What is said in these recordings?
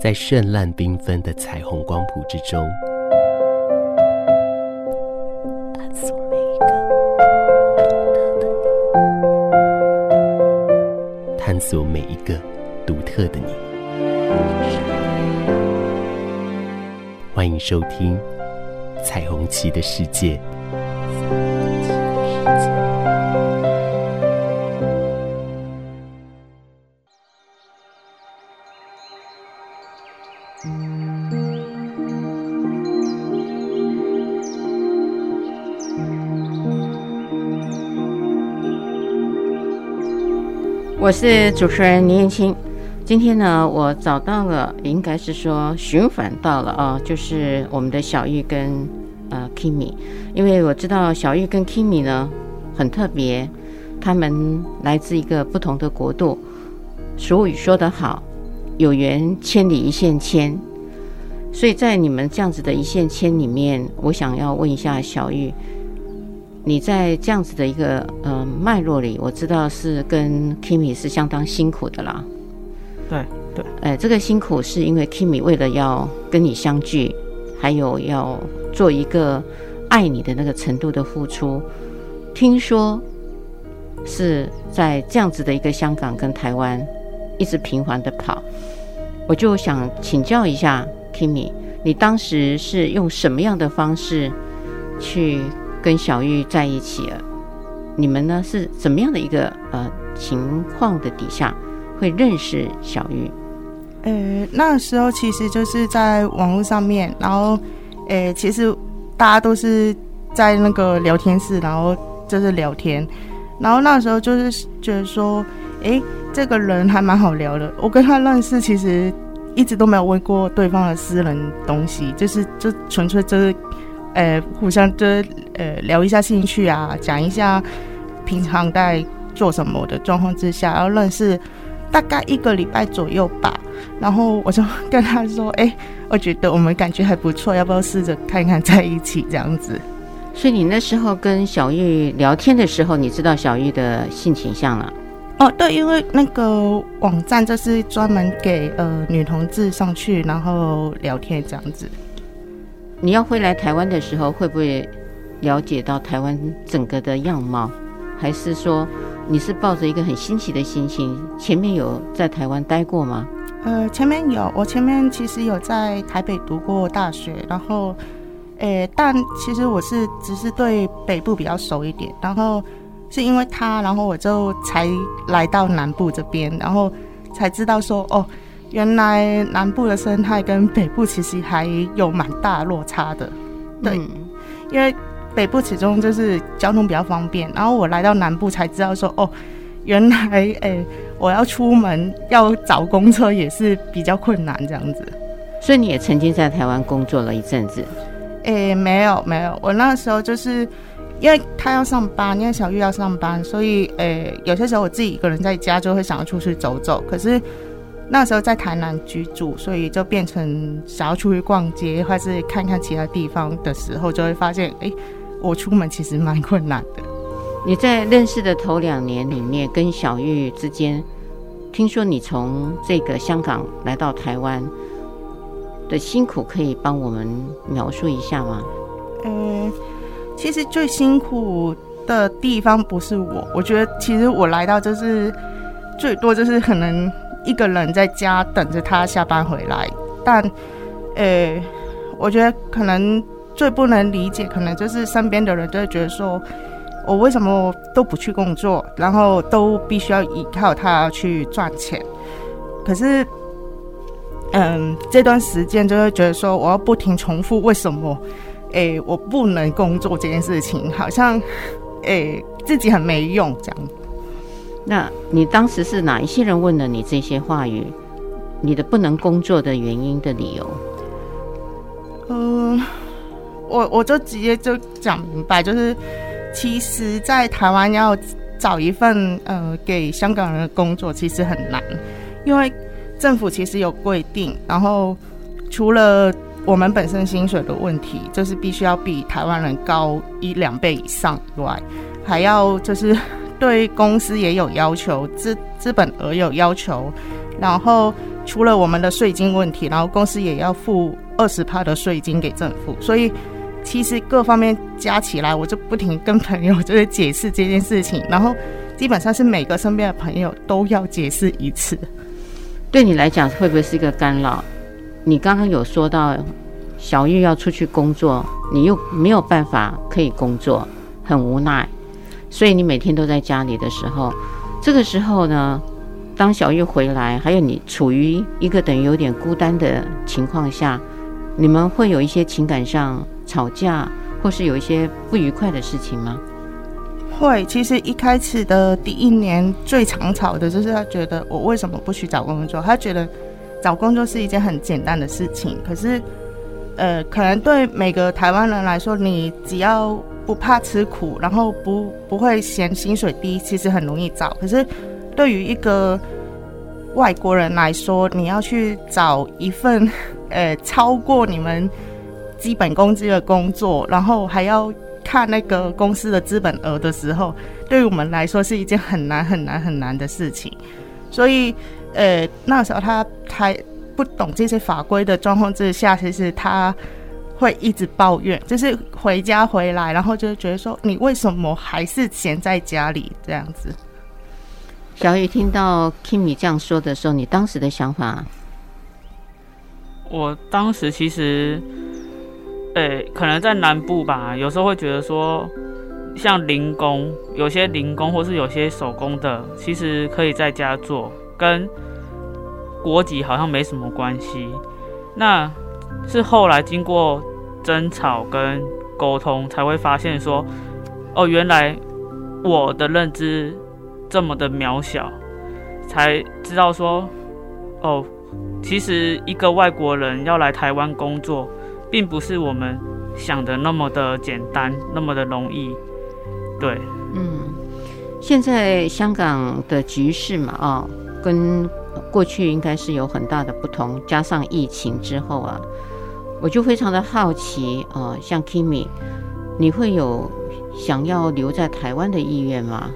在绚烂缤纷的彩虹光谱之中，探索每一个独特的你，探索每一个独特的你。欢迎收听《彩虹旗的世界》。我是主持人林燕青，今天呢，我找到了，应该是说寻访到了啊，就是我们的小玉跟呃 Kimi，因为我知道小玉跟 Kimi 呢很特别，他们来自一个不同的国度。俗语说得好，有缘千里一线牵，所以在你们这样子的一线牵里面，我想要问一下小玉。你在这样子的一个呃脉络里，我知道是跟 Kimi 是相当辛苦的啦。对对，哎，这个辛苦是因为 Kimi 为了要跟你相聚，还有要做一个爱你的那个程度的付出。听说是在这样子的一个香港跟台湾一直频繁的跑，我就想请教一下 Kimi，你当时是用什么样的方式去？跟小玉在一起了，你们呢是怎么样的一个呃情况的底下会认识小玉？呃，那时候其实就是在网络上面，然后呃，其实大家都是在那个聊天室，然后就是聊天，然后那时候就是觉得说，哎，这个人还蛮好聊的。我跟他认识，其实一直都没有问过对方的私人东西，就是就纯粹就是。呃，互相的呃聊一下兴趣啊，讲一下平常在做什么的状况之下，然后认识大概一个礼拜左右吧。然后我就跟他说：“哎，我觉得我们感觉还不错，要不要试着看看在一起这样子？”所以你那时候跟小玉聊天的时候，你知道小玉的性倾向了？哦，对，因为那个网站就是专门给呃女同志上去然后聊天这样子。你要回来台湾的时候，会不会了解到台湾整个的样貌？还是说你是抱着一个很新奇的心情？前面有在台湾待过吗？呃，前面有，我前面其实有在台北读过大学，然后，诶，但其实我是只是对北部比较熟一点，然后是因为他，然后我就才来到南部这边，然后才知道说，哦。原来南部的生态跟北部其实还有蛮大落差的，对，嗯、因为北部始终就是交通比较方便，然后我来到南部才知道说，哦，原来诶、欸，我要出门要找公车也是比较困难这样子。所以你也曾经在台湾工作了一阵子？诶、欸，没有没有，我那时候就是因为他要上班，因为小玉要上班，所以诶、欸，有些时候我自己一个人在家就会想要出去走走，可是。那时候在台南居住，所以就变成想要出去逛街，或是看看其他地方的时候，就会发现，哎，我出门其实蛮困难的。你在认识的头两年里面，跟小玉之间，听说你从这个香港来到台湾的辛苦，可以帮我们描述一下吗？嗯，其实最辛苦的地方不是我，我觉得其实我来到就是最多就是可能。一个人在家等着他下班回来，但，呃、我觉得可能最不能理解，可能就是身边的人都会觉得说，我为什么都不去工作，然后都必须要依靠他去赚钱。可是，嗯，这段时间就会觉得说，我要不停重复为什么，哎、我不能工作这件事情，好像，哎、自己很没用这样。那你当时是哪一些人问了你这些话语？你的不能工作的原因的理由？嗯，我我就直接就讲明白，就是其实，在台湾要找一份呃给香港人的工作，其实很难，因为政府其实有规定，然后除了我们本身薪水的问题，就是必须要比台湾人高一两倍以上以外，还要就是。对公司也有要求，资资本额有要求，然后除了我们的税金问题，然后公司也要付二十趴的税金给政府，所以其实各方面加起来，我就不停跟朋友就是解释这件事情，然后基本上是每个身边的朋友都要解释一次。对你来讲会不会是一个干扰？你刚刚有说到小玉要出去工作，你又没有办法可以工作，很无奈，所以你每天都在家里的时候，这个时候呢，当小玉回来，还有你处于一个等于有点孤单的情况下，你们会有一些情感上吵架，或是有一些不愉快的事情吗？会，其实一开始的第一年最常吵的就是他觉得我为什么不去找工作，他觉得找工作是一件很简单的事情，可是，呃，可能对每个台湾人来说，你只要不怕吃苦，然后不不会嫌薪水低，其实很容易找。可是，对于一个外国人来说，你要去找一份 呃超过你们基本工资的工作，然后还要看那个公司的资本额的时候，对于我们来说是一件很难很难很难的事情。所以，呃，那时候他还不懂这些法规的状况之下，其实他。会一直抱怨，就是回家回来，然后就觉得说，你为什么还是闲在家里这样子？小雨听到 Kimmy 这样说的时候，你当时的想法？我当时其实，诶，可能在南部吧，有时候会觉得说，像零工，有些零工或是有些手工的，其实可以在家做，跟国籍好像没什么关系。那是后来经过争吵跟沟通，才会发现说，哦，原来我的认知这么的渺小，才知道说，哦，其实一个外国人要来台湾工作，并不是我们想的那么的简单，那么的容易。对，嗯，现在香港的局势嘛，啊、哦，跟过去应该是有很大的不同，加上疫情之后啊。我就非常的好奇，呃，像 Kimi，你会有想要留在台湾的意愿吗？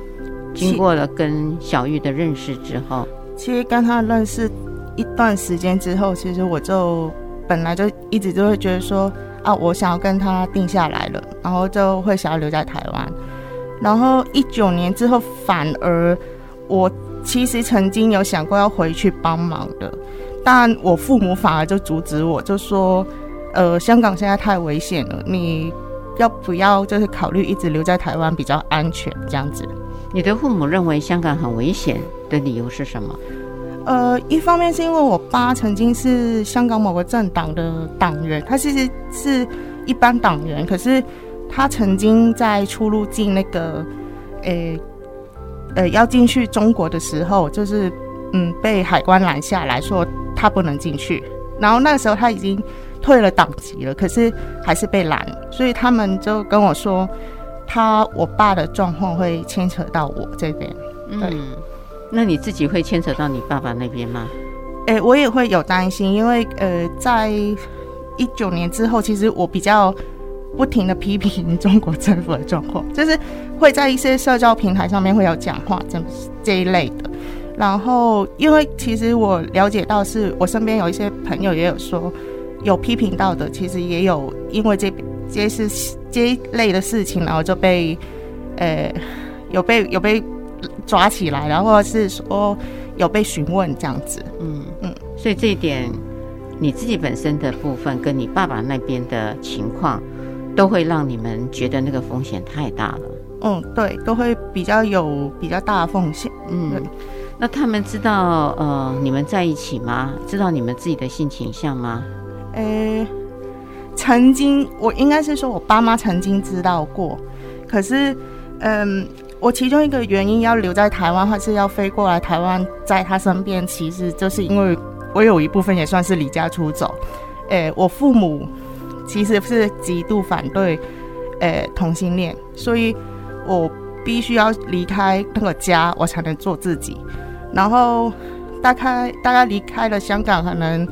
经过了跟小玉的认识之后，其实跟他认识一段时间之后，其实我就本来就一直就会觉得说，啊，我想要跟他定下来了，然后就会想要留在台湾。然后一九年之后，反而我其实曾经有想过要回去帮忙的，但我父母反而就阻止我，就说。呃，香港现在太危险了，你要不要就是考虑一直留在台湾比较安全这样子？你的父母认为香港很危险的理由是什么？呃，一方面是因为我爸曾经是香港某个政党的党员，他其实是一般党员，可是他曾经在出入境那个，呃，呃，要进去中国的时候，就是嗯被海关拦下来说他不能进去，然后那个时候他已经。退了党籍了，可是还是被拦，所以他们就跟我说，他我爸的状况会牵扯到我这边。嗯，那你自己会牵扯到你爸爸那边吗？哎、欸，我也会有担心，因为呃，在一九年之后，其实我比较不停的批评中国政府的状况，就是会在一些社交平台上面会有讲话这这一类的。然后，因为其实我了解到，是我身边有一些朋友也有说。有批评到的，其实也有因为这这是这一类的事情，然后就被呃有被有被抓起来，然后是说有被询问这样子。嗯嗯，所以这一点你自己本身的部分，跟你爸爸那边的情况，都会让你们觉得那个风险太大了。嗯，对，都会比较有比较大的风险。嗯，那他们知道呃你们在一起吗？知道你们自己的性倾向吗？诶、曾经我应该是说，我爸妈曾经知道过，可是，嗯，我其中一个原因要留在台湾，或是要飞过来台湾，在他身边，其实就是因为我有一部分也算是离家出走。诶、我父母其实是极度反对，诶、同性恋，所以我必须要离开那个家，我才能做自己。然后大概大概离开了香港，可能。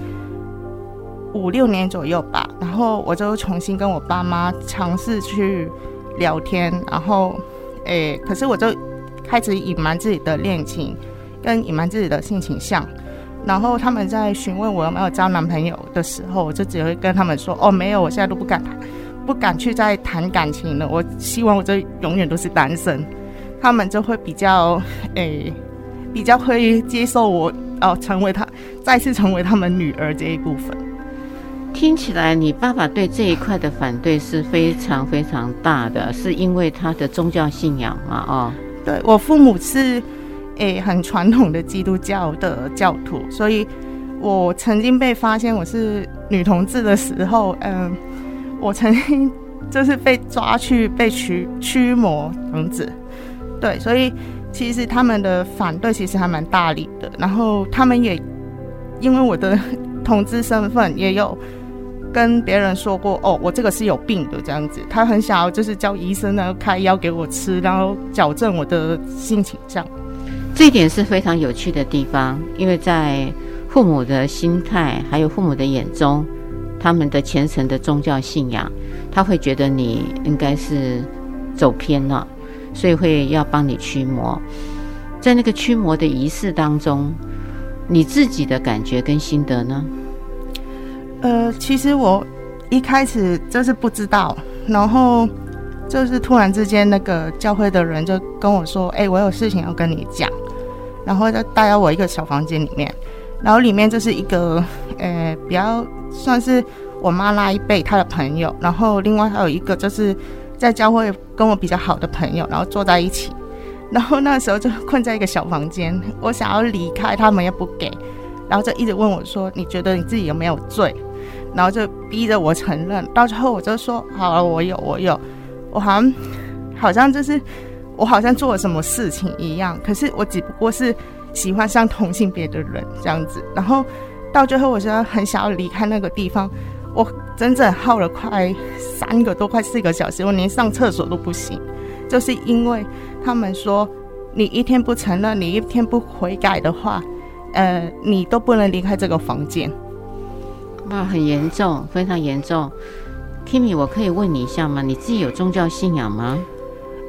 五六年左右吧，然后我就重新跟我爸妈尝试去聊天，然后，诶、可是我就开始隐瞒自己的恋情，跟隐瞒自己的性倾向。然后他们在询问我有没有交男朋友的时候，我就只会跟他们说：“哦，没有，我现在都不敢，不敢去再谈感情了。我希望我这永远都是单身。”他们就会比较诶，比较会接受我哦，成为他再次成为他们女儿这一部分。听起来你爸爸对这一块的反对是非常非常大的，是因为他的宗教信仰嘛？哦，对，我父母是诶很传统的基督教的教徒，所以我曾经被发现我是女同志的时候，嗯，我曾经就是被抓去被驱驱魔这样子。对，所以其实他们的反对其实还蛮大力的，然后他们也因为我的同志身份，也有跟别人说过，哦，我这个是有病的这样子，他很想要就是叫医生呢开药给我吃，然后矫正我的性倾向。这一点是非常有趣的地方，因为在父母的心态还有父母的眼中，他们的虔诚的宗教信仰，他会觉得你应该是走偏了。所以会要帮你驱魔，在那个驱魔的仪式当中，你自己的感觉跟心得呢？呃，其实我一开始就是不知道，然后就是突然之间，那个教会的人就跟我说：“哎，我有事情要跟你讲。”然后就带到我一个小房间里面，然后里面就是一个呃，比较算是我妈那一辈她的朋友，然后另外还有一个就是。在教会跟我比较好的朋友，然后坐在一起，然后那时候就困在一个小房间，我想要离开，他们也不给，然后就一直问我说：“你觉得你自己有没有罪？”然后就逼着我承认。到最后我就说：“好了，我有，我有，我好像好像就是我好像做了什么事情一样，可是我只不过是喜欢上同性别的人这样子。”然后到最后，我现在很想要离开那个地方。我整整耗了快三个多、快四个小时，我连上厕所都不行，就是因为他们说，你一天不承认，你一天不悔改的话，呃，你都不能离开这个房间。哇，很严重，非常严重。Kimmy，我可以问你一下吗？你自己有宗教信仰吗？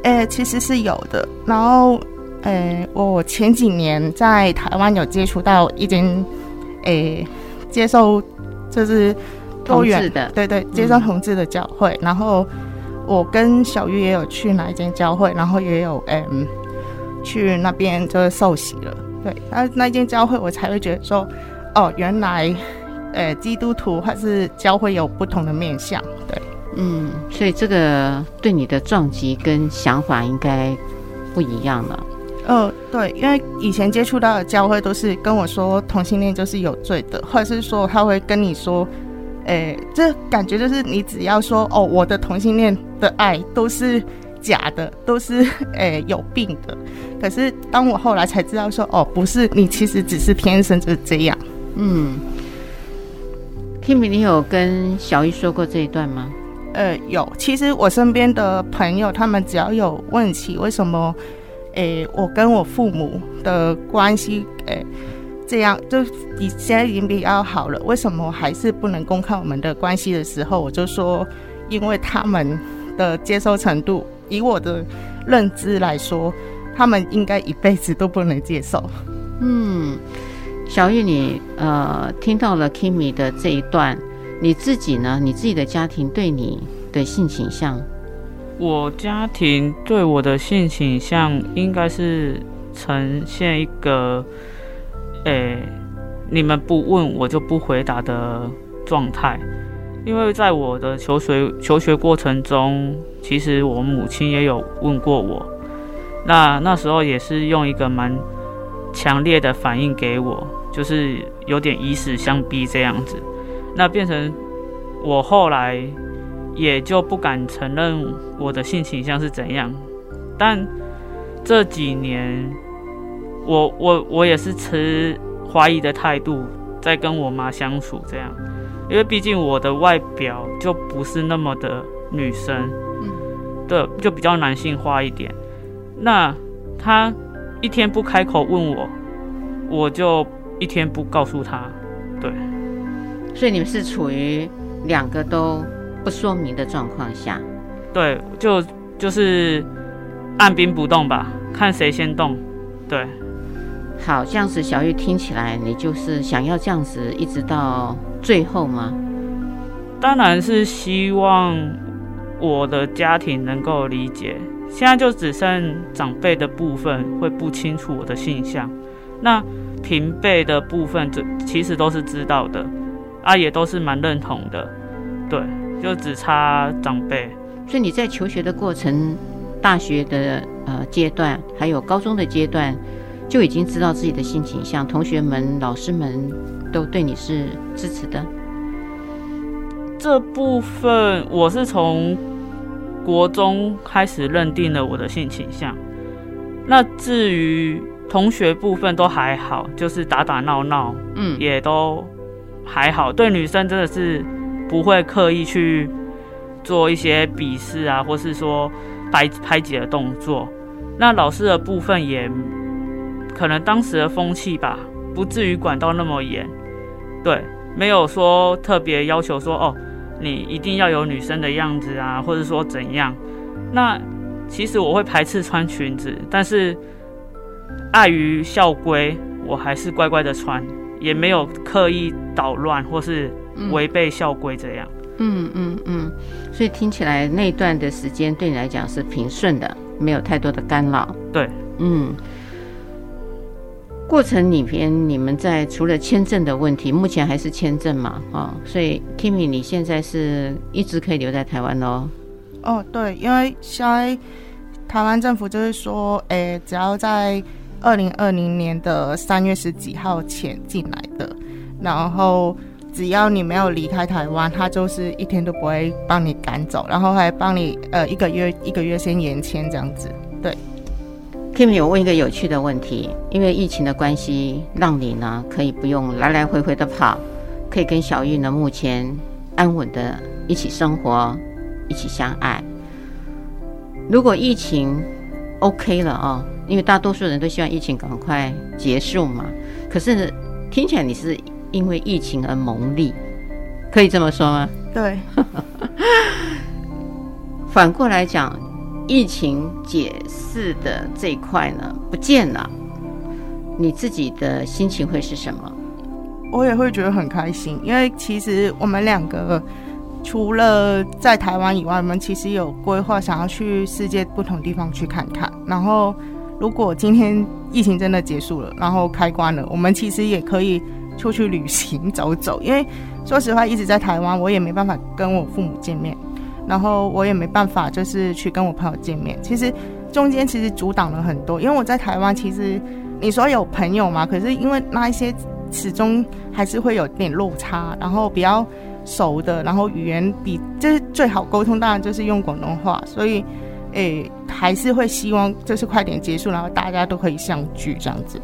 呃，其实是有的。然后，呃，我前几年在台湾有接触到一间，呃，接受就是。多元的，对对，接受同志的教会。嗯、然后我跟小玉也有去哪一间教会，然后也有嗯去那边就是受洗了。对，那那间教会我才会觉得说，哦，原来呃基督徒还是教会有不同的面向。对，嗯，所以这个对你的撞击跟想法应该不一样了。呃，对，因为以前接触到的教会都是跟我说同性恋就是有罪的，或者是说他会跟你说。诶，这感觉就是你只要说哦，我的同性恋的爱都是假的，都是诶有病的。可是当我后来才知道说哦，不是，你其实只是天生就是这样。嗯，Kimmy，你有跟小玉说过这一段吗？呃，有。其实我身边的朋友，他们只要有问起为什么，诶，我跟我父母的关系，诶。这样就比现在已经比较好了，为什么还是不能公开我们的关系的时候，我就说，因为他们的接受程度，以我的认知来说，他们应该一辈子都不能接受。嗯，小玉你，呃听到了 Kimmy 的这一段，你自己呢？你自己的家庭对你的性倾向？我家庭对我的性倾向应该是呈现一个。诶，你们不问我就不回答的状态，因为在我的求学求学过程中，其实我母亲也有问过我，那那时候也是用一个蛮强烈的反应给我，就是有点以死相逼这样子，那变成我后来也就不敢承认我的性倾向是怎样，但这几年。我我我也是持怀疑的态度在跟我妈相处，这样，因为毕竟我的外表就不是那么的女生，嗯，对，就比较男性化一点。那她一天不开口问我，我就一天不告诉他，对。所以你们是处于两个都不说明的状况下？对，就就是按兵不动吧，看谁先动，对。好，这样子小玉听起来，你就是想要这样子一直到最后吗？当然是希望我的家庭能够理解。现在就只剩长辈的部分会不清楚我的性向，那平辈的部分这其实都是知道的，啊，也都是蛮认同的，对，就只差长辈。所以你在求学的过程，大学的呃阶段，还有高中的阶段，就已经知道自己的性倾向，同学们、老师们都对你是支持的。这部分我是从国中开始认定了我的性倾向。那至于同学部分都还好，就是打打闹闹，嗯，也都还好。对女生真的是不会刻意去做一些鄙视啊，或是说排排挤的动作。那老师的部分也。可能当时的风气吧，不至于管到那么严，对，没有说特别要求说哦，你一定要有女生的样子啊，或者说怎样。那其实我会排斥穿裙子，但是碍于校规，我还是乖乖的穿，也没有刻意捣乱或是违背校规这样。嗯嗯嗯，所以听起来那段的时间对你来讲是平顺的，没有太多的干扰。对，嗯。过程里边，你们在除了签证的问题，目前还是签证嘛？哦，所以 Kimmy，你现在是一直可以留在台湾喽？哦，对，因为现在台湾政府就是说，诶，只要在二零二零年的三月十几号前进来的，然后只要你没有离开台湾，他就是一天都不会帮你赶走，然后还帮你呃一个月一个月先延签这样子，对。Kimmy，我问一个有趣的问题，因为疫情的关系，让你呢可以不用来来回回的跑，可以跟小玉呢目前安稳的一起生活，一起相爱。如果疫情 OK 了哦，因为大多数人都希望疫情赶快结束嘛。可是听起来你是因为疫情而蒙利，可以这么说吗？对。反过来讲。疫情解释的这一块呢，不见了，你自己的心情会是什么？我也会觉得很开心，因为其实我们两个除了在台湾以外，我们其实有规划想要去世界不同地方去看看。然后，如果今天疫情真的结束了，然后开关了，我们其实也可以出去旅行走走。因为说实话，一直在台湾，我也没办法跟我父母见面。然后我也没办法，就是去跟我朋友见面。其实中间其实阻挡了很多，因为我在台湾，其实你说有朋友嘛，可是因为那一些始终还是会有点落差。然后比较熟的，然后语言比就是最好沟通，当然就是用广东话。所以，诶，还是会希望就是快点结束，然后大家都可以相聚这样子。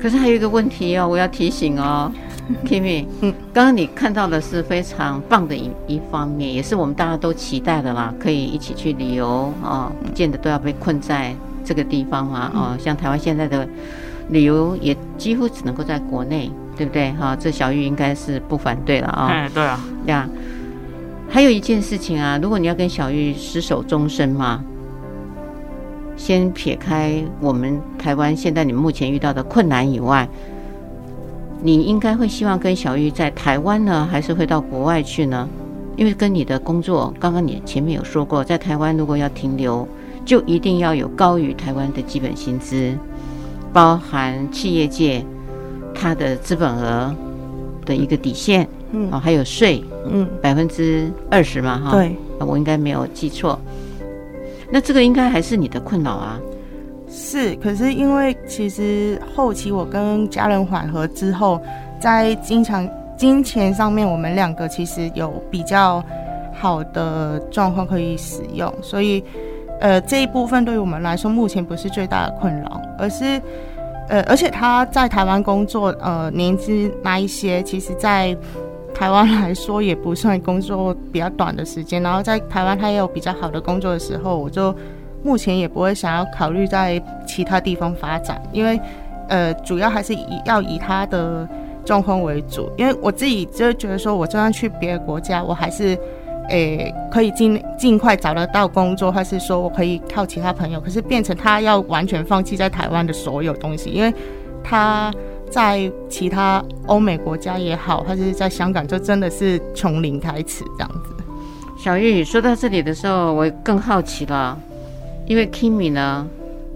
可是还有一个问题哦，我要提醒哦。Kimmy，嗯，刚刚你看到的是非常棒的一一方面，也是我们大家都期待的啦，可以一起去旅游啊，不见得都要被困在这个地方嘛，哦，像台湾现在的旅游也几乎只能够在国内，对不对？哈，这小玉应该是不反对了啊。哎，对啊，呀，还有一件事情啊，如果你要跟小玉厮守终身嘛，先撇开我们台湾现在你目前遇到的困难以外。你应该会希望跟小玉在台湾呢，还是会到国外去呢？因为跟你的工作，刚刚你前面有说过，在台湾如果要停留，就一定要有高于台湾的基本薪资，包含企业界它的资本额的一个底线，哦，还有税，嗯，百分之二十嘛，哈，对，我应该没有记错。那这个应该还是你的困扰啊。是，可是因为其实后期我跟家人缓和之后，在经常金钱上面，我们两个其实有比较好的状况可以使用，所以呃这一部分对于我们来说目前不是最大的困扰，而是呃而且他在台湾工作呃年资那一些，其实在台湾来说也不算工作比较短的时间，然后在台湾他也有比较好的工作的时候，我就。目前也不会想要考虑在其他地方发展，因为，呃，主要还是以要以他的状况为主。因为我自己就觉得说，我就算去别的国家，我还是，诶、可以尽尽快找得到工作，或是说我可以靠其他朋友。可是变成他要完全放弃在台湾的所有东西，因为他在其他欧美国家也好，还是在香港，就真的是从零开始这样子。小玉说到这里的时候，我更好奇了，因为 Kimi 呢，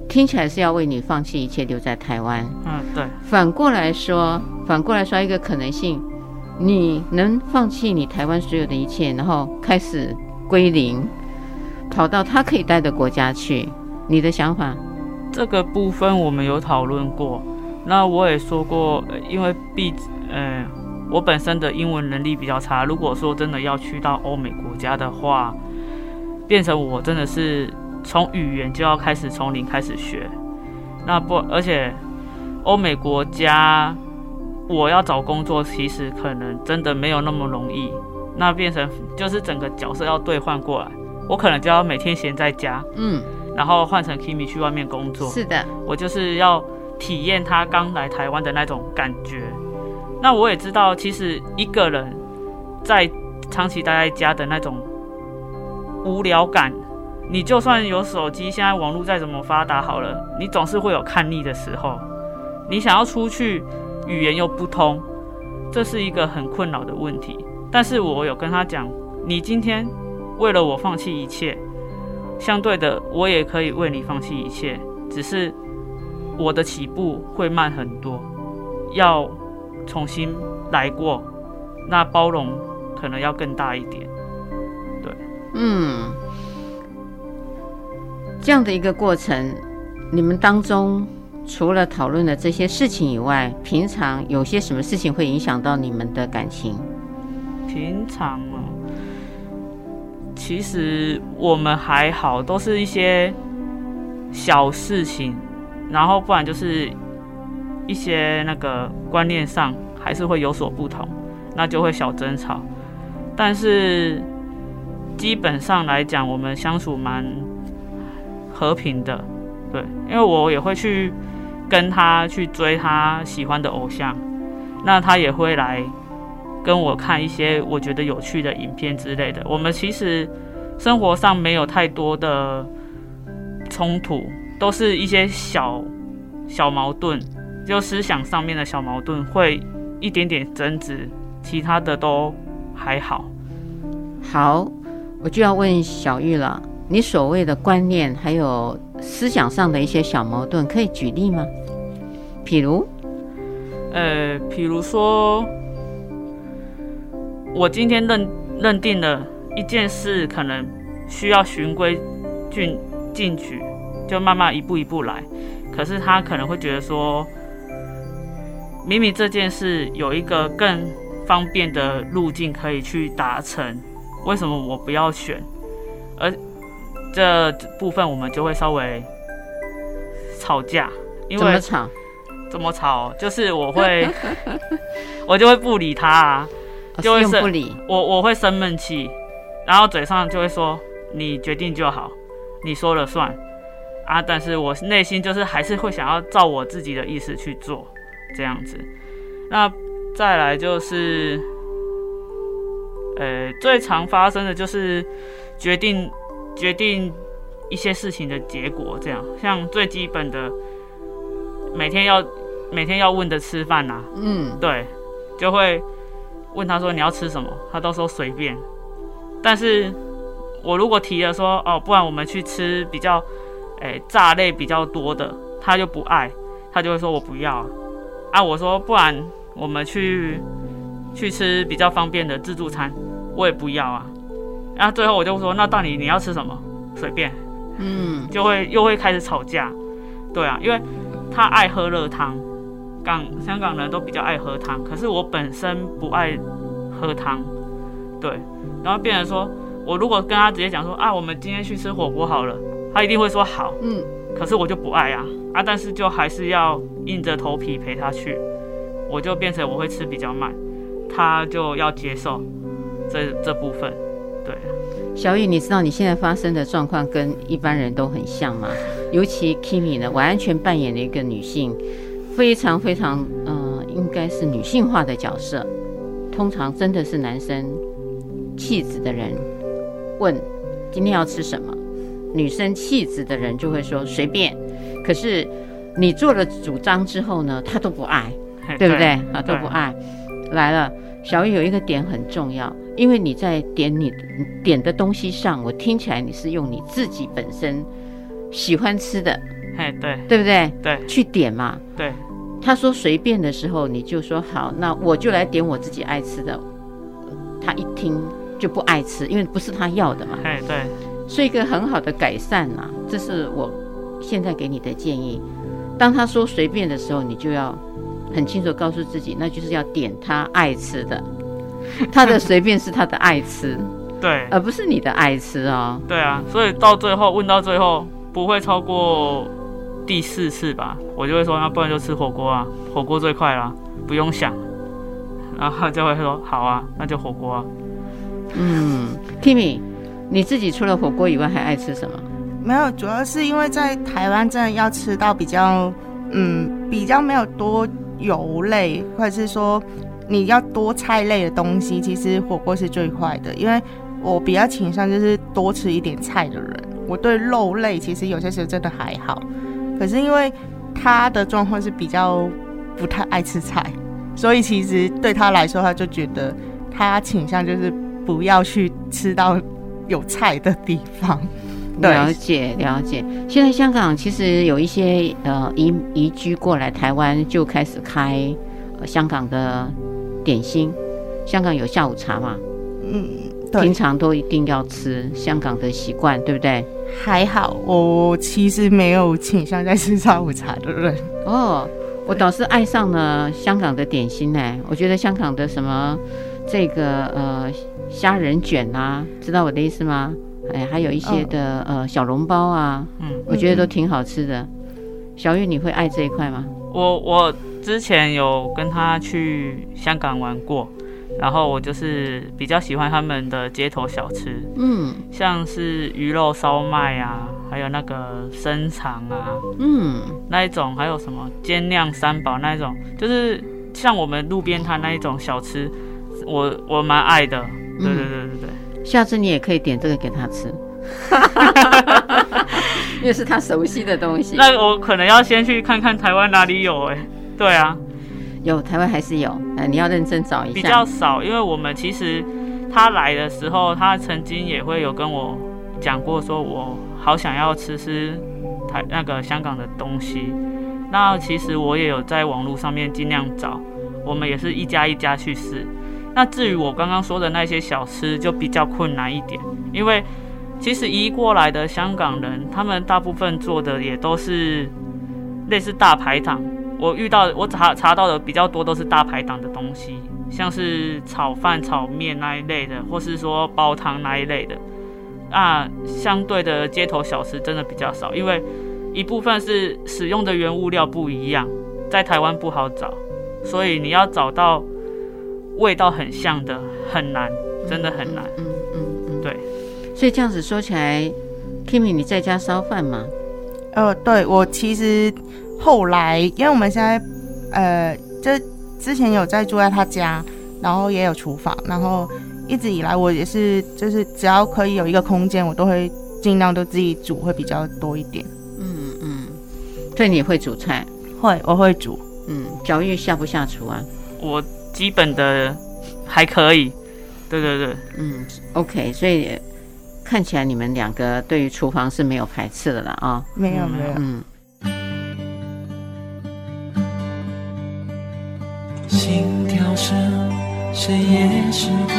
听起来是要为你放弃一切留在台湾。嗯，对。反过来说，反过来说一个可能性，你能放弃你台湾所有的一切，然后开始归零，跑到他可以待的国家去，你的想法？这个部分我们有讨论过。那我也说过，因为毕，呃。我本身的英文能力比较差，如果说真的要去到欧美国家的话，变成我真的是从语言就要开始从零开始学，那不，而且欧美国家我要找工作，其实可能真的没有那么容易。那变成就是整个角色要兑换过来，我可能就要每天闲在家，嗯，然后换成 Kimi 去外面工作。是的，我就是要体验他刚来台湾的那种感觉。那我也知道，其实一个人在长期待在家的那种无聊感，你就算有手机，现在网络再怎么发达好了，你总是会有看腻的时候。你想要出去，语言又不通，这是一个很困扰的问题。但是我有跟他讲，你今天为了我放弃一切，相对的，我也可以为你放弃一切，只是我的起步会慢很多，要。重新来过，那包容可能要更大一点。对，嗯，这样的一个过程，你们当中除了讨论的这些事情以外，平常有些什么事情会影响到你们的感情？平常啊，其实我们还好，都是一些小事情，然后不然就是。一些那个观念上还是会有所不同，那就会小争吵。但是基本上来讲，我们相处蛮和平的，对，因为我也会去跟他去追他喜欢的偶像，那他也会来跟我看一些我觉得有趣的影片之类的。我们其实生活上没有太多的冲突，都是一些小小矛盾。就思想上面的小矛盾会一点点争执，其他的都还好。好，我就要问小玉了，你所谓的观念还有思想上的一些小矛盾，可以举例吗？譬如，呃，比如说，我今天认认定了一件事，可能需要循规进进取，就慢慢一步一步来。可是他可能会觉得说。明明这件事有一个更方便的路径可以去达成，为什么我不要选？而这部分我们就会稍微吵架，因为怎么吵？怎么吵？就是我会，我就会不理他啊，就会生，我我会生闷气，然后嘴上就会说你决定就好，你说了算啊，但是我内心就是还是会想要照我自己的意思去做。这样子，那再来就是，呃，最常发生的就是决定决定一些事情的结果，这样，像最基本的，每天要每天要问的吃饭呐，嗯，对，就会问他说你要吃什么，他都说随便，但是我如果提了说哦，不然我们去吃比较，诶，炸类比较多的，他就不爱，他就会说我不要。啊，我说不然我们去去吃比较方便的自助餐，我也不要啊。然后最后我就说，那到底你要吃什么？随便。嗯，就会又会开始吵架。对啊，因为他爱喝热汤，港香港人都比较爱喝汤，可是我本身不爱喝汤。对，然后变成说我如果跟他直接讲说啊，我们今天去吃火锅好了，他一定会说好。嗯。可是我就不爱啊啊！但是就还是要硬着头皮陪他去，我就变成我会吃比较慢，他就要接受这这部分。对，小雨，你知道你现在发生的状况跟一般人都很像吗？尤其 Kimi 呢，完全扮演了一个女性，非常非常嗯、呃，应该是女性化的角色。通常真的是男生气质的人问今天要吃什么？女生气质的人就会说随便，可是你做了主张之后呢，他都不爱，对不对？啊，都不爱。来了，小玉有一个点很重要，因为你在点你点的东西上，我听起来你是用你自己本身喜欢吃的，哎，对，对不对？对，去点嘛。对，他说随便的时候，你就说好，那我就来点我自己爱吃的。他一听就不爱吃，因为不是他要的嘛。哎，对，是一个很好的改善呐，这是我现在给你的建议。当他说随便的时候，你就要很清楚告诉自己，那就是要点他爱吃的。他的随便是他的爱吃，对，而不是你的爱吃哦。对啊，所以到最后问到最后不会超过第四次吧，我就会说，那不然就吃火锅啊，火锅最快啦，不用想。然后就会说好啊，那就火锅啊。嗯，Kimi，你自己除了火锅以外还爱吃什么？没有，主要是因为在台湾真的要吃到比较，嗯，比较没有多油类，或者是说你要多菜类的东西，其实火锅是最快的。因为我比较倾向就是多吃一点菜的人，我对肉类其实有些时候真的还好。可是因为他的状况是比较不太爱吃菜，所以其实对他来说，他就觉得他倾向就是不要去吃到有菜的地方。了解了解，现在香港其实有一些呃移移居过来台湾就开始开、呃、香港的点心，香港有下午茶嘛？嗯，平常都一定要吃香港的习惯，对不对？还好，我其实没有倾向在吃下午茶的人。哦，我倒是爱上了香港的点心呢。我觉得香港的什么这个呃虾仁卷啊，知道我的意思吗？哎，还有一些的、哦、呃小笼包啊，嗯，我觉得都挺好吃的。小玉，你会爱这一块吗？我我之前有跟他去香港玩过，然后我就是比较喜欢他们的街头小吃，嗯，像是鱼肉烧麦啊，还有那个生肠啊，嗯，那一种，还有什么煎酿三宝那一种，就是像我们路边摊那一种小吃，我我蛮爱的。对对对对对。嗯下次你也可以点这个给他吃，因为是他熟悉的东西。那我可能要先去看看台湾哪里有哎、欸。对啊，有台湾还是有，哎，你要认真找一下。比较少，因为我们其实他来的时候，他曾经也会有跟我讲过，说我好想要吃吃台那个香港的东西。那其实我也有在网络上面尽量找，我们也是一家一家去试。那至于我刚刚说的那些小吃，就比较困难一点，因为其实移过来的香港人，他们大部分做的也都是类似大排档。我遇到我查查到的比较多都是大排档的东西，像是炒饭、炒面那一类的，或是说煲汤那一类的。啊，相对的街头小吃真的比较少，因为一部分是使用的原物料不一样，在台湾不好找，所以你要找到。味道很像的很难，真的很难。嗯嗯，嗯，嗯对。所以这样子说起来，Kimi，你在家烧饭吗？呃，对，我其实后来，因为我们现在呃，这之前有在住在他家，然后也有厨房，然后一直以来我也是，就是只要可以有一个空间，我都会尽量都自己煮，会比较多一点。嗯嗯。所以你会煮菜？会，我会煮。嗯，小玉下不下厨啊？我。基本的还可以，对对对，嗯，OK，所以看起来你们两个对于厨房是没有排斥的了啊、哦？没有没有，嗯。心跳声，深夜时刻，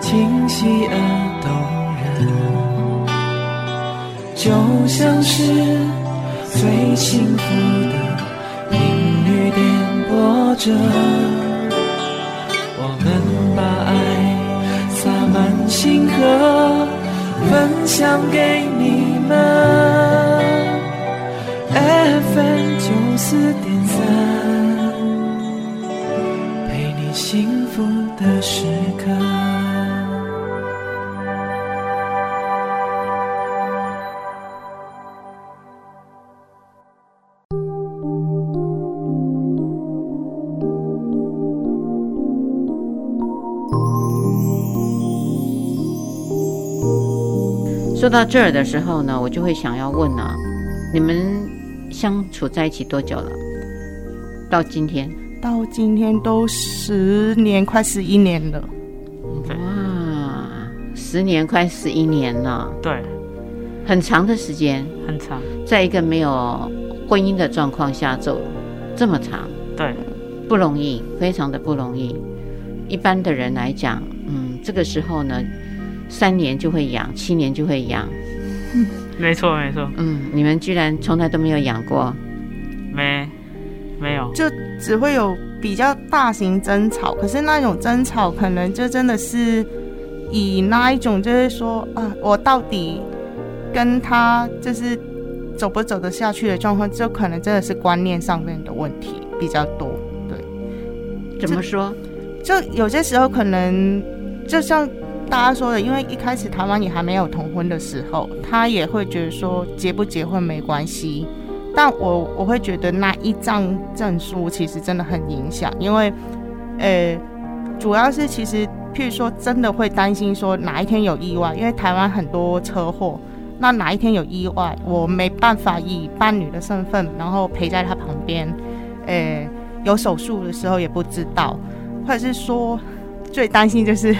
清晰而动人，就像是最幸福的频率点播着。能把爱洒满星河，分享给你们。说到这儿的时候呢，我就会想要问啊，你们相处在一起多久了？到今天？到今天都十年，快十一年了。哇，十年快十一年了。对，很长的时间，很长。在一个没有婚姻的状况下走这么长，对，不容易，非常的不容易。一般的人来讲，嗯，这个时候呢，三年就会养，七年就会养。没错，没错。嗯，你们居然从来都没有养过？没，没有。就只会有比较大型争吵，可是那种争吵可能就真的是以那一种，就是说啊，我到底跟他就是走不走得下去的状况，就可能真的是观念上面的问题比较多。对，怎么说？就有些时候可能就像大家说的，因为一开始台湾也还没有同婚的时候，他也会觉得说结不结婚没关系。但我我会觉得那一张证书其实真的很影响，因为呃，主要是其实譬如说真的会担心说哪一天有意外，因为台湾很多车祸，那哪一天有意外，我没办法以伴侣的身份然后陪在他旁边，呃，有手术的时候也不知道。或者是说，最担心就是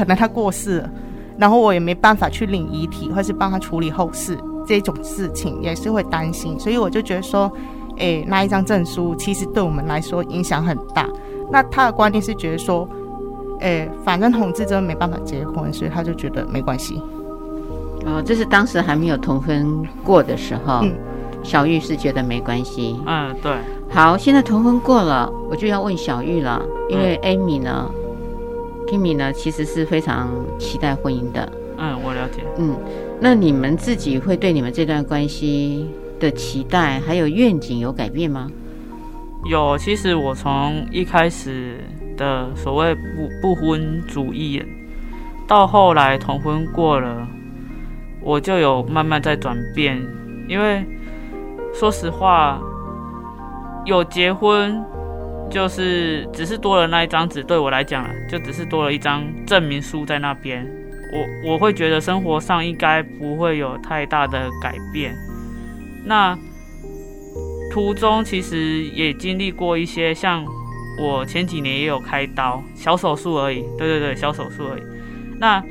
可能他过世了，然后我也没办法去领遗体，或是帮他处理后事这种事情，也是会担心。所以我就觉得说，诶，那一张证书其实对我们来说影响很大。那他的观点是觉得说，诶，反正同志真的没办法结婚，所以他就觉得没关系。哦，这是当时还没有同婚过的时候，嗯、小玉是觉得没关系。嗯，对。好，现在同婚过了，我就要问小玉了，因为艾米呢、嗯、Kimi 呢，其实是非常期待婚姻的。嗯，我了解。嗯，那你们自己会对你们这段关系的期待还有愿景有改变吗？有，其实我从一开始的所谓不不婚主义，到后来同婚过了，我就有慢慢在转变，因为说实话。有结婚，就是只是多了那一张纸，对我来讲啊，就只是多了一张证明书在那边。我我会觉得生活上应该不会有太大的改变。那途中其实也经历过一些，像我前几年也有开刀，小手术而已。对对对，小手术而已。那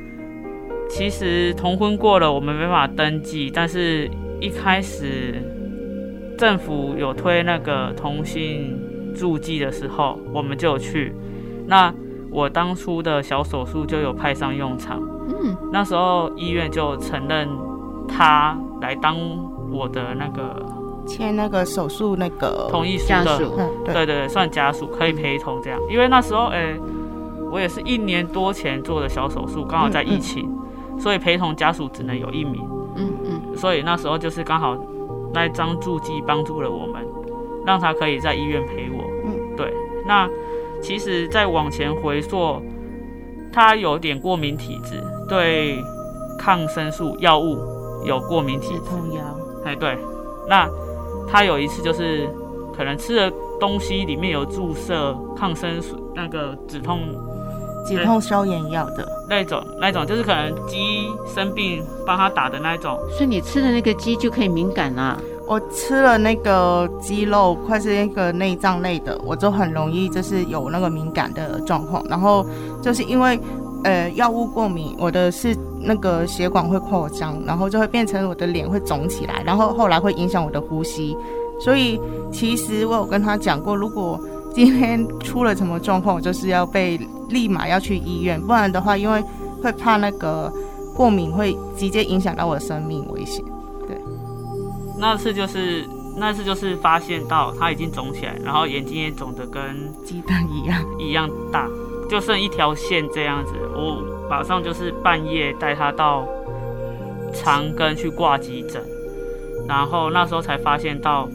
其实同婚过了，我们没办法登记，但是一开始。政府有推那个同性注记的时候，我们就有去。那我当初的小手术就有派上用场。嗯，那时候医院就承认他来当我的那个签那个手术那个同意书的，嗯、对对对，算家属可以陪同这样。因为那时候哎、欸，我也是一年多前做的小手术，刚好在疫情，嗯嗯、所以陪同家属只能有一名。嗯嗯，所以那时候就是刚好。那一张助记帮助了我们，让他可以在医院陪我。那其实再往前回溯，他有点过敏体质，对抗生素药物有过敏体质。止痛药。哎，对。那他有一次就是可能吃的东西里面有注射抗生素，那个止痛。止痛消炎药的那种，那种就是可能鸡生病帮他打的那种。所以你吃的那个鸡就可以敏感啊？我吃了那个鸡肉，或是那个内脏类的，我就很容易就是有那个敏感的状况。然后就是因为呃药物过敏，我的是那个血管会扩张，然后就会变成我的脸会肿起来，然后后来会影响我的呼吸。所以其实我有跟他讲过，如果今天出了什么状况，我就是要被。立马要去医院，不然的话，因为会怕那个过敏会直接影响到我的生命危险。对，那次就是那次就是发现到他已经肿起来，然后眼睛也肿得跟鸡蛋一样一样大，就剩一条线这样子。我马上就是半夜带他到长庚去挂急诊，然后那时候才发现到。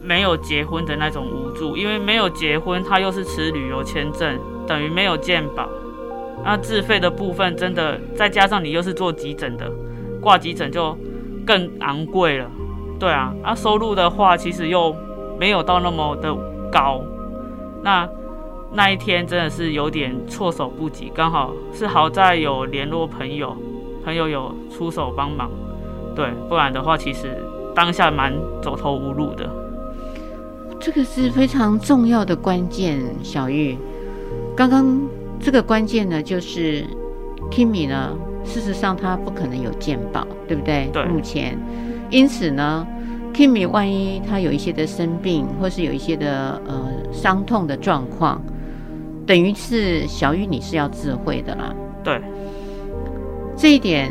没有结婚的那种无助，因为没有结婚，他又是持旅游签证，等于没有健保。那自费的部分真的，再加上你又是做急诊的，挂急诊就更昂贵了。对啊，啊收入的话，其实又没有到那么的高。那那一天真的是有点措手不及，刚好是好在有联络朋友，朋友有出手帮忙。对，不然的话，其实。当下蛮走投无路的。这个是非常重要的关键，小玉。刚刚这个关键呢，就是 Kimi 呢，事实上他不可能有健保，对不对？对。目前，因此呢，Kimi 万一他有一些的生病，或是有一些的呃伤痛的状况，等于是小玉你是要自费的啦。对。这一点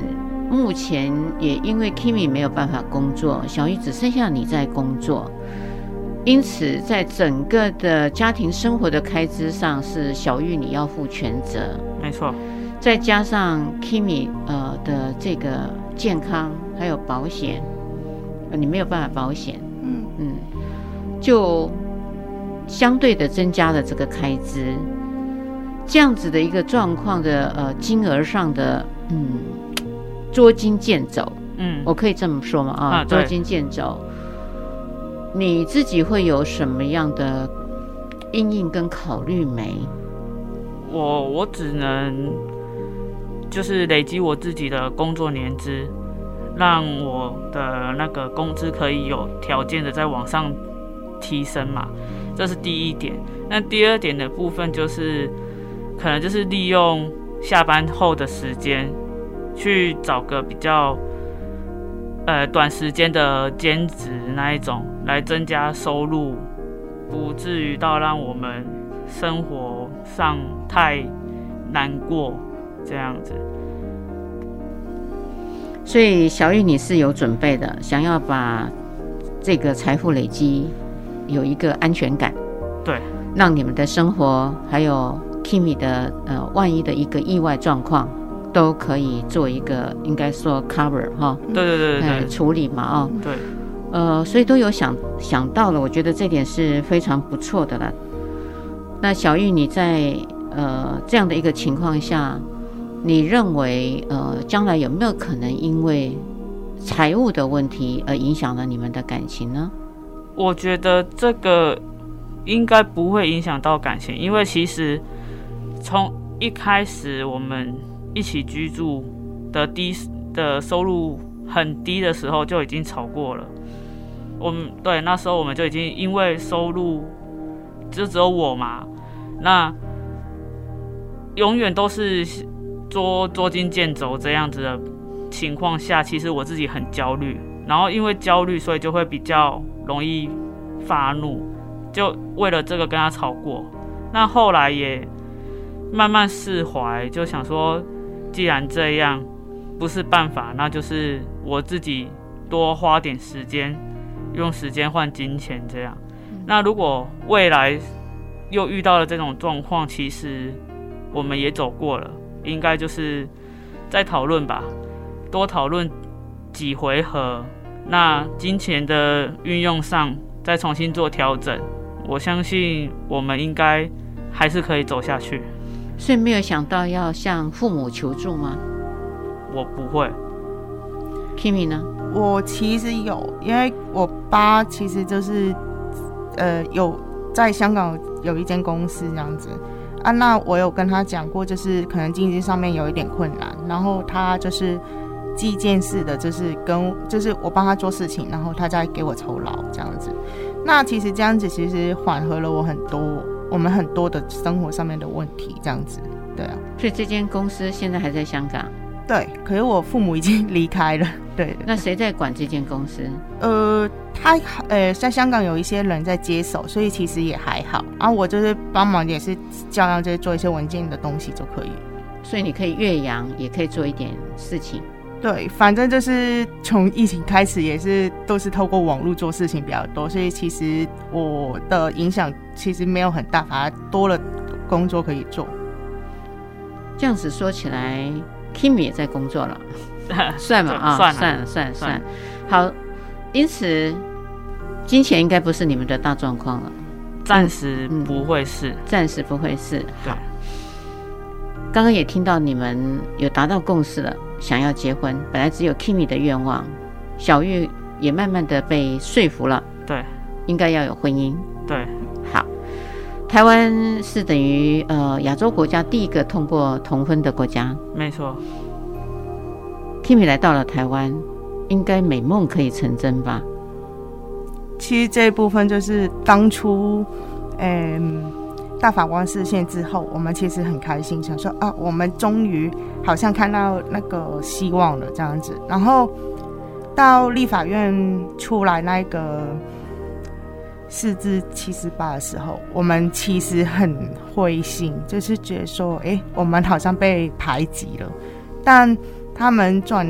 目前也因为 Kimi 没有办法工作，小玉只剩下你在工作。因此，在整个的家庭生活的开支上，是小玉你要负全责。没错，再加上 Kimi 呃的这个健康还有保险，呃，你没有办法保险，嗯嗯，就相对的增加了这个开支。这样子的一个状况的呃金额上的嗯捉襟见肘，嗯，我可以这么说吗？啊，捉襟见肘。你自己会有什么样的因应跟考虑没？我我只能就是累积我自己的工作年资，让我的那个工资可以有条件的再往上提升嘛，这是第一点。那第二点的部分就是，可能就是利用下班后的时间去找个比较。呃，短时间的兼职那一种来增加收入，不至于到让我们生活上太难过这样子。所以小玉你是有准备的，想要把这个财富累积有一个安全感，对，让你们的生活还有 Kimi 的呃，万一的一个意外状况。都可以做一个，应该说 cover 哈，对对对对，对，处理嘛啊、哦，对，呃，所以都有想想到了，我觉得这点是非常不错的了。那小玉，你在呃这样的一个情况下，你认为呃将来有没有可能因为财务的问题而影响了你们的感情呢？我觉得这个应该不会影响到感情，因为其实从一开始我们。一起居住的低的收入很低的时候就已经吵过了。我们对那时候我们就已经因为收入就只有我嘛，那永远都是捉捉襟见肘这样子的情况下，其实我自己很焦虑。然后因为焦虑，所以就会比较容易发怒，就为了这个跟他吵过。那后来也慢慢释怀，就想说。既然这样不是办法，那就是我自己多花点时间，用时间换金钱这样。那如果未来又遇到了这种状况，其实我们也走过了，应该就是再讨论吧，多讨论几回合，那金钱的运用上再重新做调整，我相信我们应该还是可以走下去。所以没有想到要向父母求助吗？我不会。Kimi 呢？我其实有，因为我爸其实就是，呃，有在香港有一间公司这样子啊。那我有跟他讲过，就是可能经济上面有一点困难，然后他就是寄件式的，就是跟就是我帮他做事情，然后他再给我酬劳这样子。那其实这样子其实缓和了我很多。我们很多的生活上面的问题，这样子，对啊。所以这间公司现在还在香港？对，可是我父母已经离开了。对，那谁在管这间公司？呃，他呃，在香港有一些人在接手，所以其实也还好。然后我就是帮忙，也是照样就是做一些文件的东西就可以。所以你可以越洋，也可以做一点事情。对，反正就是从疫情开始，也是都是透过网络做事情比较多，所以其实我的影响其实没有很大，反而多了工作可以做。这样子说起来，Kimi 也在工作了，算嘛啊，算了算了算了算。好，因此金钱应该不是你们的大状况了，暂时不会是，嗯、暂时不会是。对，刚刚也听到你们有达到共识了。想要结婚，本来只有 Kimi 的愿望，小玉也慢慢的被说服了。对，应该要有婚姻。对，好，台湾是等于呃亚洲国家第一个通过同婚的国家。没错。Kimi 来到了台湾，应该美梦可以成真吧？其实这一部分就是当初，嗯，大法官视线之后，我们其实很开心，想说啊，我们终于好像看到那个希望了这样子。然后到立法院出来那个释字七十八的时候，我们其实很灰心，就是觉得说，哎，我们好像被排挤了。但他们转。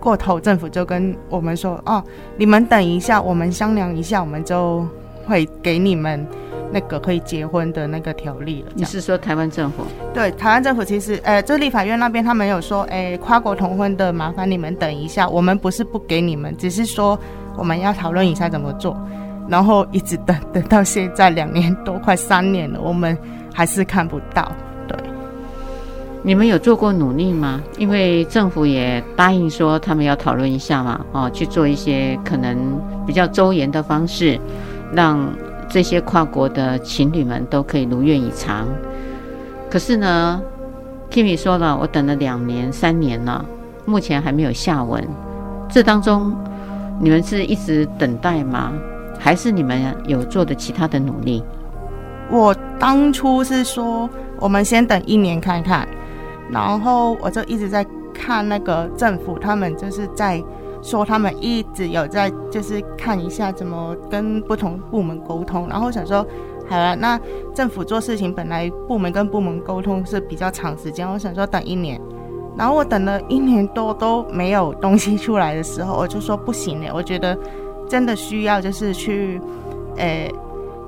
过头，政府就跟我们说：“哦，你们等一下，我们商量一下，我们就会给你们那个可以结婚的那个条例了。”你是说台湾政府？对，台湾政府其实，呃，这立法院那边他们有说：“哎，跨国同婚的，麻烦你们等一下，我们不是不给你们，只是说我们要讨论一下怎么做。”然后一直等等到现在两年多，快三年了，我们还是看不到。对你们有做过努力吗？因为政府也答应说他们要讨论一下嘛，哦，去做一些可能比较周延的方式，让这些跨国的情侣们都可以如愿以偿。可是呢，Kimi 说了，我等了两年、三年了，目前还没有下文。这当中，你们是一直等待吗？还是你们有做的其他的努力？我当初是说，我们先等一年看看。然后我就一直在看那个政府，他们就是在说，他们一直有在就是看一下怎么跟不同部门沟通。然后想说，好了，那政府做事情本来部门跟部门沟通是比较长时间，我想说等一年。然后我等了一年多都没有东西出来的时候，我就说不行了，我觉得真的需要就是去，诶。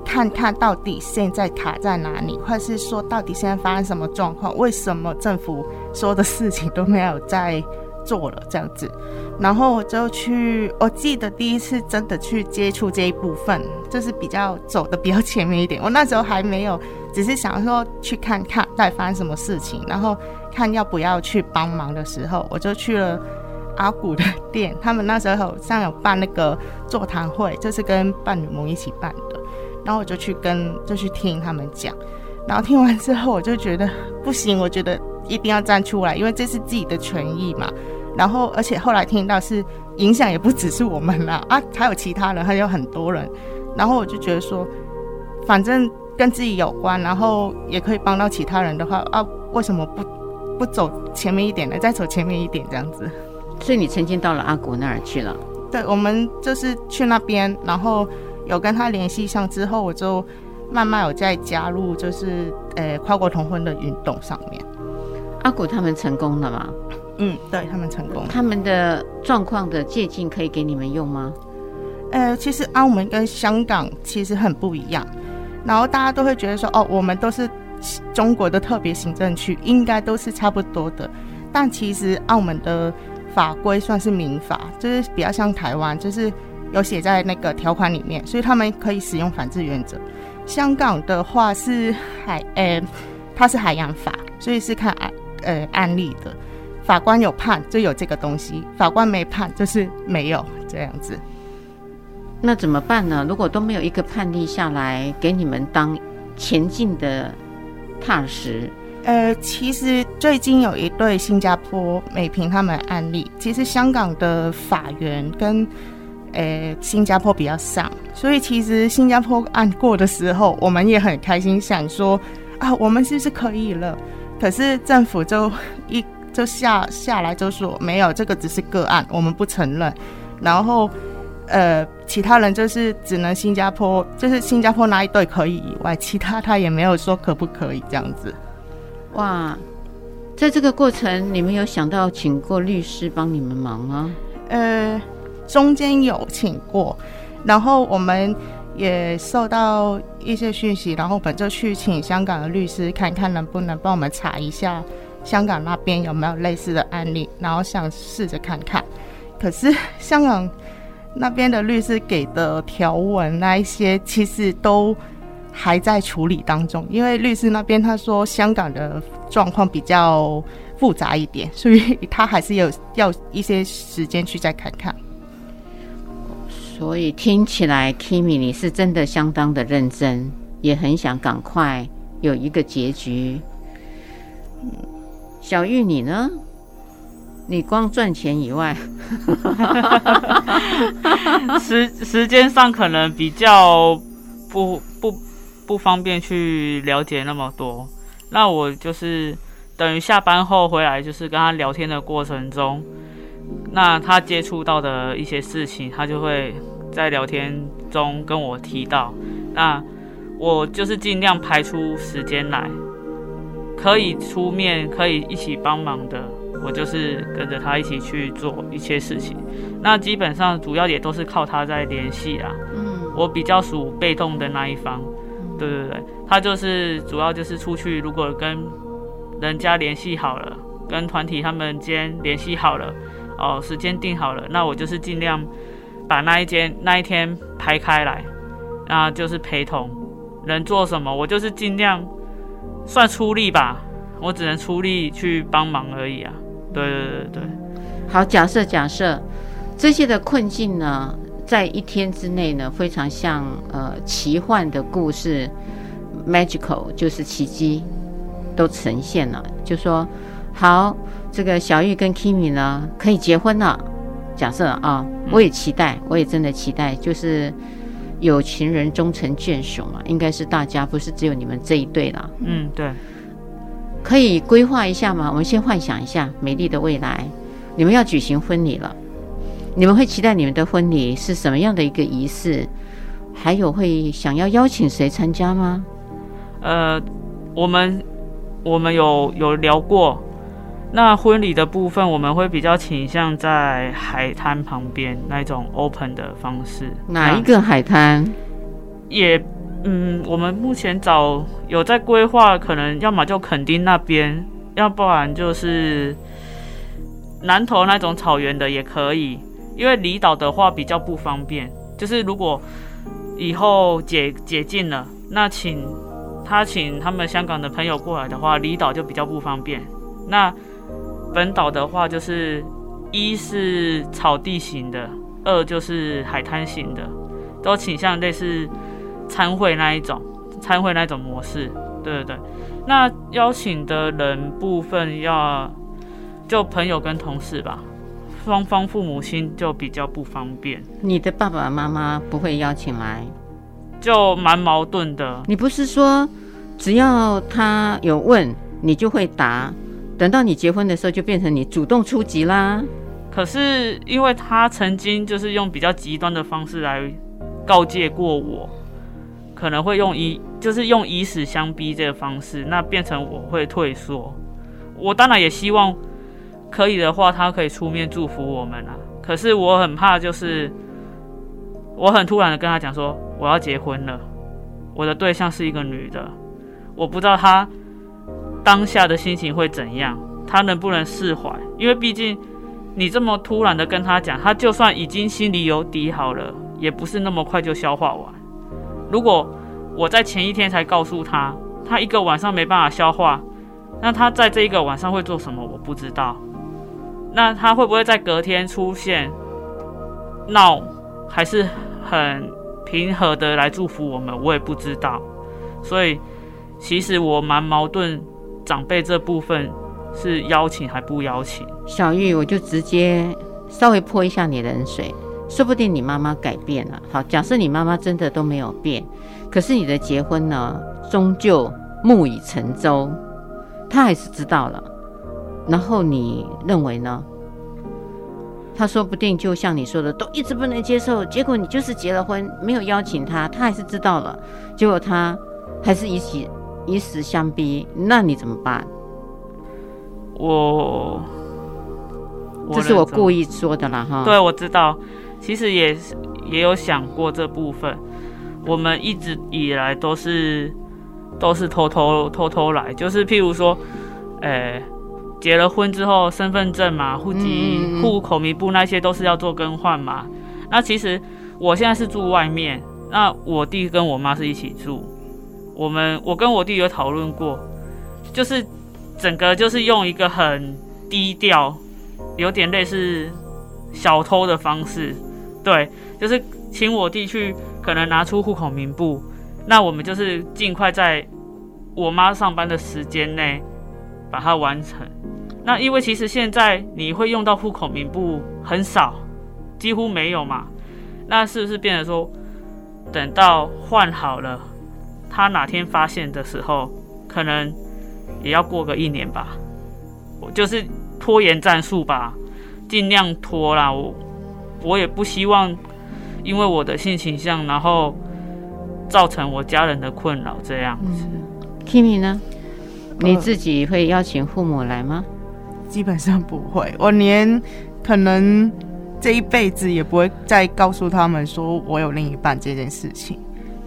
看看到底现在卡在哪里，或是说到底现在发生什么状况？为什么政府说的事情都没有在做了这样子？然后我就去，我记得第一次真的去接触这一部分，就是比较走的比较前面一点。我那时候还没有，只是想说去看看到底发生什么事情，然后看要不要去帮忙的时候，我就去了阿古的店。他们那时候好像有办那个座谈会，就是跟伴侣盟一起办的。然后我就去跟，就去听他们讲，然后听完之后，我就觉得不行，我觉得一定要站出来，因为这是自己的权益嘛。然后，而且后来听到是影响也不只是我们啦，啊，还有其他人，还有很多人。然后我就觉得说，反正跟自己有关，然后也可以帮到其他人的话，啊，为什么不不走前面一点呢？再走前面一点这样子。所以你曾经到了阿古那儿去了？对，我们就是去那边，然后。有跟他联系上之后，我就慢慢有在加入，就是呃跨国同婚的运动上面。阿古他们成功了吗？嗯，对他们成功。他们的状况的借镜可以给你们用吗？呃，其实澳门跟香港其实很不一样，然后大家都会觉得说，哦，我们都是中国的特别行政区，应该都是差不多的。但其实澳门的法规算是民法，就是比较像台湾，就是。有写在那个条款里面，所以他们可以使用反制原则。香港的话是海，呃，它是海洋法，所以是看案，呃，案例的。法官有判就有这个东西，法官没判就是没有这样子。那怎么办呢？如果都没有一个判例下来给你们当前进的踏实？呃，其实最近有一对新加坡美平他们案例，其实香港的法院跟。诶，新加坡比较上，所以其实新加坡案过的时候，我们也很开心，想说啊，我们是不是可以了？可是政府就一就下下来就说没有，这个只是个案，我们不承认。然后呃，其他人就是只能新加坡，就是新加坡那一对可以以外，其他他也没有说可不可以这样子。哇，在这个过程，你们有想到请过律师帮你们忙吗？呃。中间有请过，然后我们也收到一些讯息，然后我们就去请香港的律师看看能不能帮我们查一下香港那边有没有类似的案例，然后想试着看看。可是香港那边的律师给的条文那一些，其实都还在处理当中，因为律师那边他说香港的状况比较复杂一点，所以他还是有要一些时间去再看看。所以听起来，Kimi 你是真的相当的认真，也很想赶快有一个结局。小玉你呢？你光赚钱以外，时时间上可能比较不不不方便去了解那么多。那我就是等于下班后回来，就是跟他聊天的过程中，那他接触到的一些事情，他就会在聊天中跟我提到。那我就是尽量排出时间来，可以出面，可以一起帮忙的。我就是跟着他一起去做一些事情，那基本上主要也都是靠他在联系啊。嗯，我比较属被动的那一方。对对对，他就是主要就是出去，如果跟人家联系好了，跟团体他们间联系好了，哦，时间定好了，那我就是尽量把那一间那一天排开来，那就是陪同。能做什么，我就是尽量算出力吧，我只能出力去帮忙而已啊。对对对对，好，假设假设这些的困境呢，在一天之内呢，非常像呃奇幻的故事，magical 就是奇迹都呈现了。就说好，这个小玉跟 Kimi 呢可以结婚了。假设啊，我也期待，我也真的期待，就是有情人终成眷属嘛，应该是大家，不是只有你们这一对啦。嗯，对。可以规划一下吗？我们先幻想一下美丽的未来，你们要举行婚礼了，你们会期待你们的婚礼是什么样的一个仪式？还有会想要邀请谁参加吗？呃，我们我们有有聊过，那婚礼的部分我们会比较倾向在海滩旁边那种 open 的方式。哪一个海滩？也。嗯，我们目前找有在规划，可能要么就垦丁那边，要不然就是南投那种草原的也可以。因为离岛的话比较不方便，就是如果以后解解禁了，那请他请他们香港的朋友过来的话，离岛就比较不方便。那本岛的话，就是一是草地型的，二就是海滩型的，都倾向类似。参会那一种，参会那一种模式，对对对。那邀请的人部分要就朋友跟同事吧，双方父母亲就比较不方便。你的爸爸妈妈不会邀请来，就蛮矛盾的。你不是说只要他有问你就会答，等到你结婚的时候就变成你主动出击啦？可是因为他曾经就是用比较极端的方式来告诫过我。可能会用以就是用以死相逼这个方式，那变成我会退缩。我当然也希望可以的话，他可以出面祝福我们啊。可是我很怕，就是我很突然的跟他讲说我要结婚了，我的对象是一个女的，我不知道他当下的心情会怎样，他能不能释怀？因为毕竟你这么突然的跟他讲，他就算已经心里有底好了，也不是那么快就消化完。如果我在前一天才告诉他，他一个晚上没办法消化，那他在这一个晚上会做什么？我不知道。那他会不会在隔天出现闹，还是很平和的来祝福我们？我也不知道。所以其实我蛮矛盾，长辈这部分是邀请还不邀请？小玉，我就直接稍微泼一下你冷水。说不定你妈妈改变了。好，假设你妈妈真的都没有变，可是你的结婚呢，终究木已成舟，她还是知道了。然后你认为呢？他说不定就像你说的，都一直不能接受。结果你就是结了婚，没有邀请他，他还是知道了。结果他还是以死以死相逼，那你怎么办？我，我这是我故意说的啦，哈。对，我知道。其实也也有想过这部分，我们一直以来都是都是偷偷偷偷来，就是譬如说，诶、欸，结了婚之后，身份证嘛、户籍、户口名簿那些都是要做更换嘛。那其实我现在是住外面，那我弟跟我妈是一起住，我们我跟我弟有讨论过，就是整个就是用一个很低调，有点类似小偷的方式。对，就是请我弟去，可能拿出户口名簿，那我们就是尽快在我妈上班的时间内把它完成。那因为其实现在你会用到户口名簿很少，几乎没有嘛。那是不是变成说，等到换好了，他哪天发现的时候，可能也要过个一年吧？我就是拖延战术吧，尽量拖啦。我我也不希望因为我的性倾向，然后造成我家人的困扰这样子。Kimi 呢？你自己会邀请父母来吗？基本上不会，我连可能这一辈子也不会再告诉他们说我有另一半这件事情。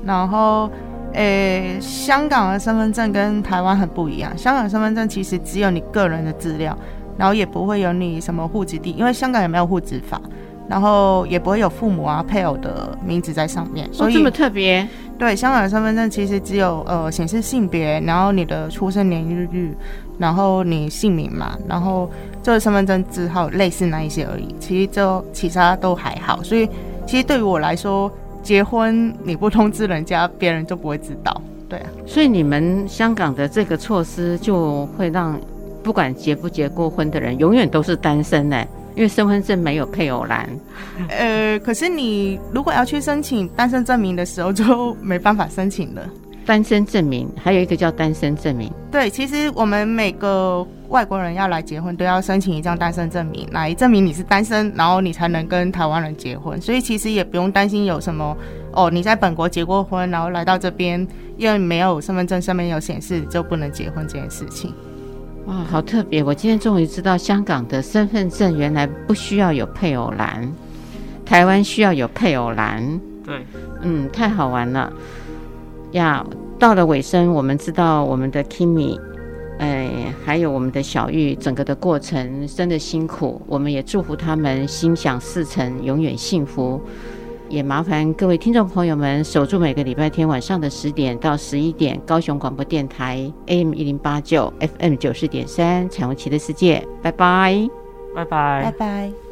然后，诶、欸，香港的身份证跟台湾很不一样。香港身份证其实只有你个人的资料，然后也不会有你什么户籍地，因为香港也没有户籍法，然后也不会有父母啊、配偶的名字在上面。所以、哦、这么特别？对，香港的身份证其实只有呃显示性别，然后你的出生年月日。然后你姓名嘛，然后这个身份证字号类似那一些而已，其实就其他都还好。所以其实对于我来说，结婚你不通知人家，别人就不会知道。对啊，所以你们香港的这个措施就会让不管结不结过婚的人，永远都是单身呢？因为身份证没有配偶栏。呃，可是你如果要去申请单身证明的时候，就没办法申请了。单身证明，还有一个叫单身证明。对，其实我们每个外国人要来结婚，都要申请一张单身证明，来证明你是单身，然后你才能跟台湾人结婚。所以其实也不用担心有什么哦，你在本国结过婚，然后来到这边，因为没有身份证上面有显示，就不能结婚这件事情。哇，好特别！我今天终于知道香港的身份证原来不需要有配偶栏，台湾需要有配偶栏。对，嗯，太好玩了。呀，到了尾声，我们知道我们的 Kimi，哎，还有我们的小玉，整个的过程真的辛苦，我们也祝福他们心想事成，永远幸福。也麻烦各位听众朋友们守住每个礼拜天晚上的十点到十一点，高雄广播电台 AM 一零八九 FM 九四点三，彩虹旗的世界，拜拜，拜拜，拜拜。